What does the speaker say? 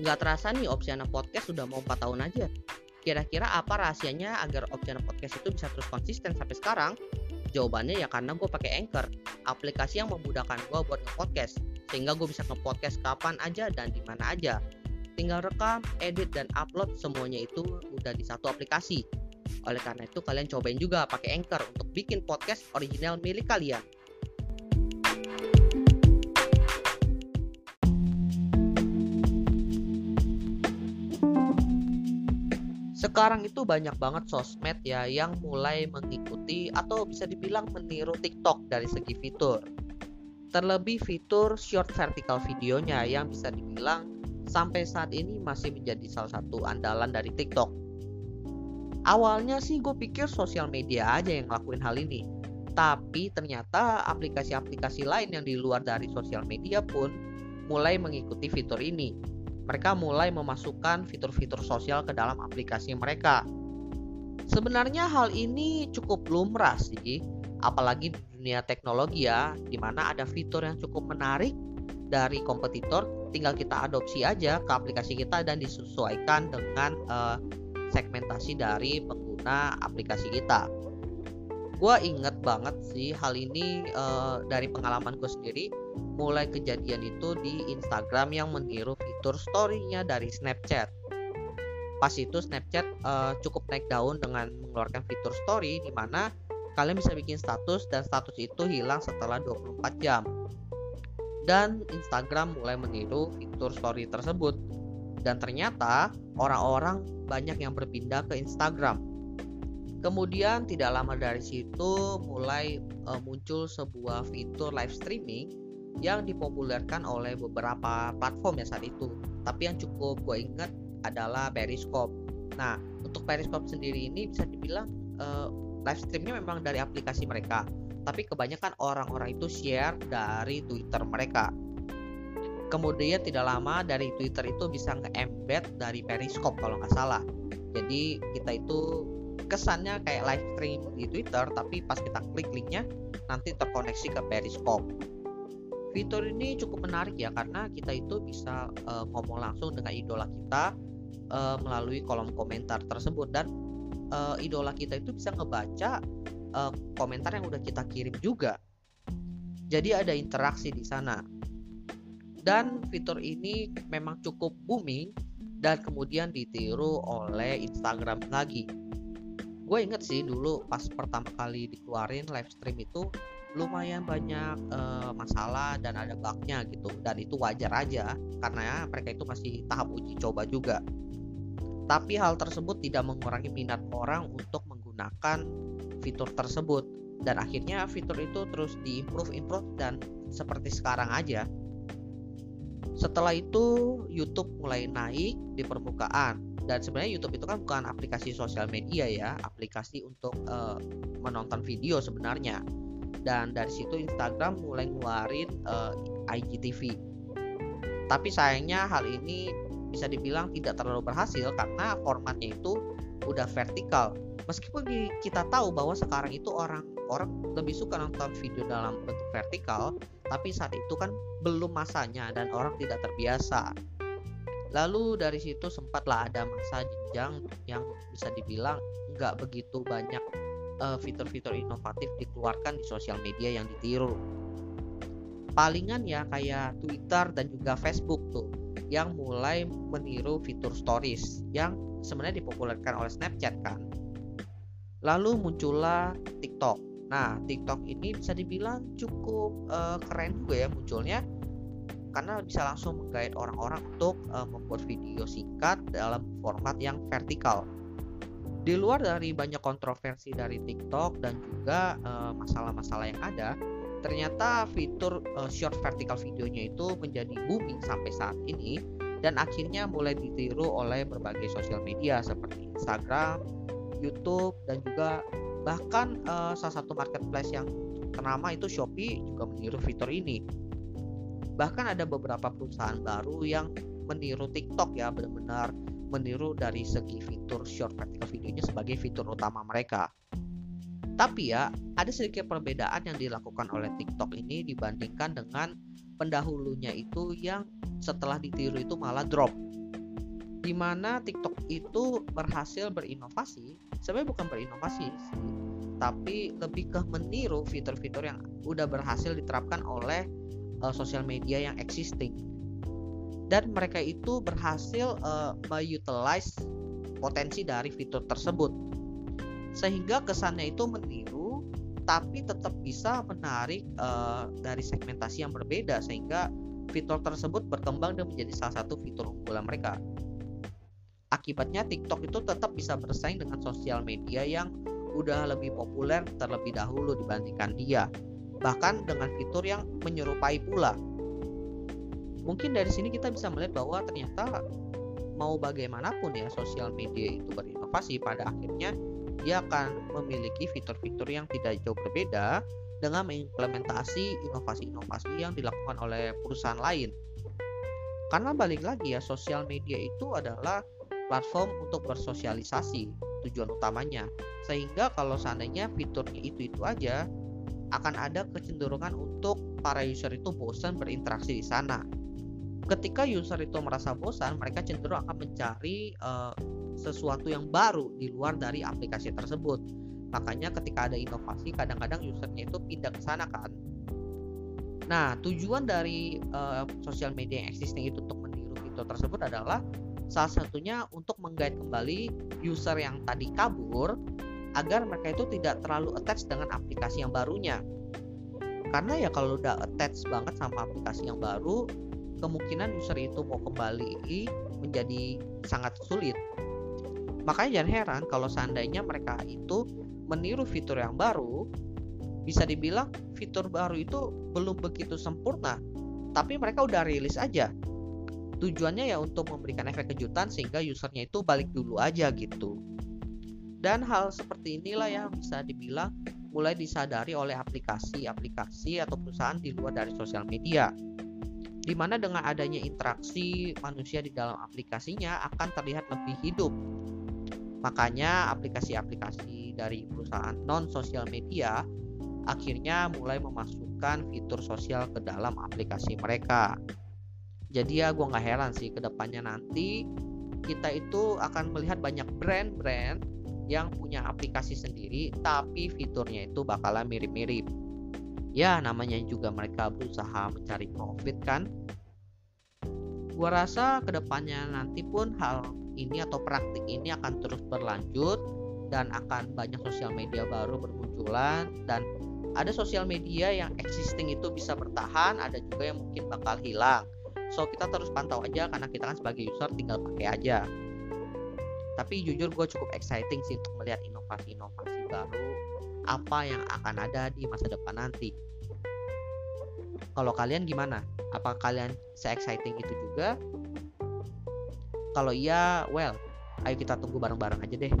Nggak terasa nih Opsiana Podcast sudah mau 4 tahun aja. Kira-kira apa rahasianya agar Opsiana Podcast itu bisa terus konsisten sampai sekarang? Jawabannya ya karena gue pakai Anchor, aplikasi yang memudahkan gue buat nge-podcast, sehingga gue bisa nge-podcast kapan aja dan di mana aja. Tinggal rekam, edit, dan upload semuanya itu udah di satu aplikasi. Oleh karena itu kalian cobain juga pakai Anchor untuk bikin podcast original milik kalian. Sekarang itu banyak banget sosmed ya yang mulai mengikuti atau bisa dibilang meniru TikTok dari segi fitur. Terlebih fitur short vertical videonya yang bisa dibilang sampai saat ini masih menjadi salah satu andalan dari TikTok. Awalnya sih gue pikir sosial media aja yang ngelakuin hal ini. Tapi ternyata aplikasi-aplikasi lain yang di luar dari sosial media pun mulai mengikuti fitur ini mereka mulai memasukkan fitur-fitur sosial ke dalam aplikasi mereka. Sebenarnya hal ini cukup lumrah sih, apalagi di dunia teknologi ya, di mana ada fitur yang cukup menarik dari kompetitor, tinggal kita adopsi aja ke aplikasi kita dan disesuaikan dengan uh, segmentasi dari pengguna aplikasi kita. Gue inget banget sih hal ini uh, dari pengalaman gue sendiri mulai kejadian itu di Instagram yang meniru fitur story-nya dari Snapchat. Pas itu Snapchat uh, cukup naik daun dengan mengeluarkan fitur story di mana kalian bisa bikin status dan status itu hilang setelah 24 jam. Dan Instagram mulai meniru fitur story tersebut. Dan ternyata orang-orang banyak yang berpindah ke Instagram. Kemudian tidak lama dari situ mulai uh, muncul sebuah fitur live streaming yang dipopulerkan oleh beberapa platform ya saat itu. Tapi yang cukup gue ingat adalah Periscope. Nah, untuk Periscope sendiri ini bisa dibilang uh, live streamnya memang dari aplikasi mereka, tapi kebanyakan orang-orang itu share dari Twitter mereka. Kemudian tidak lama dari Twitter itu bisa nge-embed dari Periscope kalau nggak salah. Jadi kita itu kesannya kayak live stream di Twitter, tapi pas kita klik linknya nanti terkoneksi ke Periscope. Fitur ini cukup menarik ya karena kita itu bisa uh, ngomong langsung dengan idola kita uh, melalui kolom komentar tersebut dan uh, idola kita itu bisa ngebaca uh, komentar yang udah kita kirim juga. Jadi ada interaksi di sana. Dan fitur ini memang cukup booming dan kemudian ditiru oleh Instagram lagi. Gue inget sih dulu pas pertama kali dikeluarin live stream itu lumayan banyak uh, masalah dan ada bugnya gitu. Dan itu wajar aja karena mereka itu masih tahap uji coba juga. Tapi hal tersebut tidak mengurangi minat orang untuk menggunakan fitur tersebut. Dan akhirnya fitur itu terus diimprove improve dan seperti sekarang aja. Setelah itu YouTube mulai naik di permukaan dan sebenarnya YouTube itu kan bukan aplikasi sosial media ya aplikasi untuk uh, menonton video sebenarnya dan dari situ Instagram mulai ngeluarin uh, eh, IGTV. Tapi sayangnya hal ini bisa dibilang tidak terlalu berhasil karena formatnya itu udah vertikal. Meskipun kita tahu bahwa sekarang itu orang orang lebih suka nonton video dalam bentuk vertikal, tapi saat itu kan belum masanya dan orang tidak terbiasa. Lalu dari situ sempatlah ada masa jenjang yang bisa dibilang nggak begitu banyak uh, fitur-fitur inovatif dikeluarkan di sosial media yang ditiru. Palingan ya kayak Twitter dan juga Facebook tuh yang mulai meniru fitur stories yang sebenarnya dipopulerkan oleh Snapchat kan. Lalu muncullah TikTok. Nah, TikTok ini bisa dibilang cukup uh, keren juga ya munculnya karena bisa langsung menggait orang-orang untuk uh, membuat video singkat dalam format yang vertikal di luar dari banyak kontroversi dari TikTok dan juga eh, masalah-masalah uh, yang ada, ternyata fitur uh, short vertical videonya itu menjadi booming sampai saat ini dan akhirnya mulai ditiru oleh berbagai sosial media seperti Instagram, YouTube dan juga bahkan uh, salah satu marketplace yang ternama itu Shopee juga meniru fitur ini. Bahkan ada beberapa perusahaan baru yang meniru TikTok ya benar-benar meniru dari segi fitur short vertical videonya sebagai fitur utama mereka. Tapi ya, ada sedikit perbedaan yang dilakukan oleh TikTok ini dibandingkan dengan pendahulunya itu yang setelah ditiru itu malah drop. di mana TikTok itu berhasil berinovasi sebenarnya bukan berinovasi sih tapi lebih ke meniru fitur-fitur yang udah berhasil diterapkan oleh uh, sosial media yang existing. Dan mereka itu berhasil uh, mengutilize potensi dari fitur tersebut. Sehingga kesannya itu meniru tapi tetap bisa menarik uh, dari segmentasi yang berbeda sehingga fitur tersebut berkembang dan menjadi salah satu fitur unggulan mereka. Akibatnya TikTok itu tetap bisa bersaing dengan sosial media yang udah lebih populer terlebih dahulu dibandingkan dia. Bahkan dengan fitur yang menyerupai pula. Mungkin dari sini kita bisa melihat bahwa ternyata mau bagaimanapun ya sosial media itu berinovasi pada akhirnya dia akan memiliki fitur-fitur yang tidak jauh berbeda dengan mengimplementasi inovasi-inovasi yang dilakukan oleh perusahaan lain. Karena balik lagi ya sosial media itu adalah platform untuk bersosialisasi tujuan utamanya sehingga kalau seandainya fiturnya itu-itu aja akan ada kecenderungan untuk para user itu bosan berinteraksi di sana. Ketika user itu merasa bosan mereka cenderung akan mencari uh, sesuatu yang baru di luar dari aplikasi tersebut. Makanya ketika ada inovasi kadang-kadang usernya itu pindah ke sana kan. Nah tujuan dari uh, sosial media yang existing itu untuk meniru fitur tersebut adalah Salah satunya untuk menggait kembali user yang tadi kabur agar mereka itu tidak terlalu attach dengan aplikasi yang barunya. Karena ya kalau udah attach banget sama aplikasi yang baru, kemungkinan user itu mau kembali menjadi sangat sulit. Makanya jangan heran kalau seandainya mereka itu meniru fitur yang baru, bisa dibilang fitur baru itu belum begitu sempurna, tapi mereka udah rilis aja tujuannya ya untuk memberikan efek kejutan sehingga usernya itu balik dulu aja gitu dan hal seperti inilah yang bisa dibilang mulai disadari oleh aplikasi-aplikasi atau perusahaan di luar dari sosial media. Di mana dengan adanya interaksi manusia di dalam aplikasinya akan terlihat lebih hidup. Makanya aplikasi-aplikasi dari perusahaan non sosial media akhirnya mulai memasukkan fitur sosial ke dalam aplikasi mereka. Jadi ya gue nggak heran sih ke depannya nanti kita itu akan melihat banyak brand-brand yang punya aplikasi sendiri tapi fiturnya itu bakalan mirip-mirip. Ya namanya juga mereka berusaha mencari profit kan? Gue rasa ke depannya nanti pun hal ini atau praktik ini akan terus berlanjut dan akan banyak sosial media baru bermunculan dan ada sosial media yang existing itu bisa bertahan ada juga yang mungkin bakal hilang. So kita terus pantau aja karena kita kan sebagai user tinggal pakai aja tapi jujur gue cukup exciting sih untuk melihat inovasi-inovasi baru apa yang akan ada di masa depan nanti. Kalau kalian gimana? Apa kalian se-exciting itu juga? Kalau iya well ayo kita tunggu bareng-bareng aja deh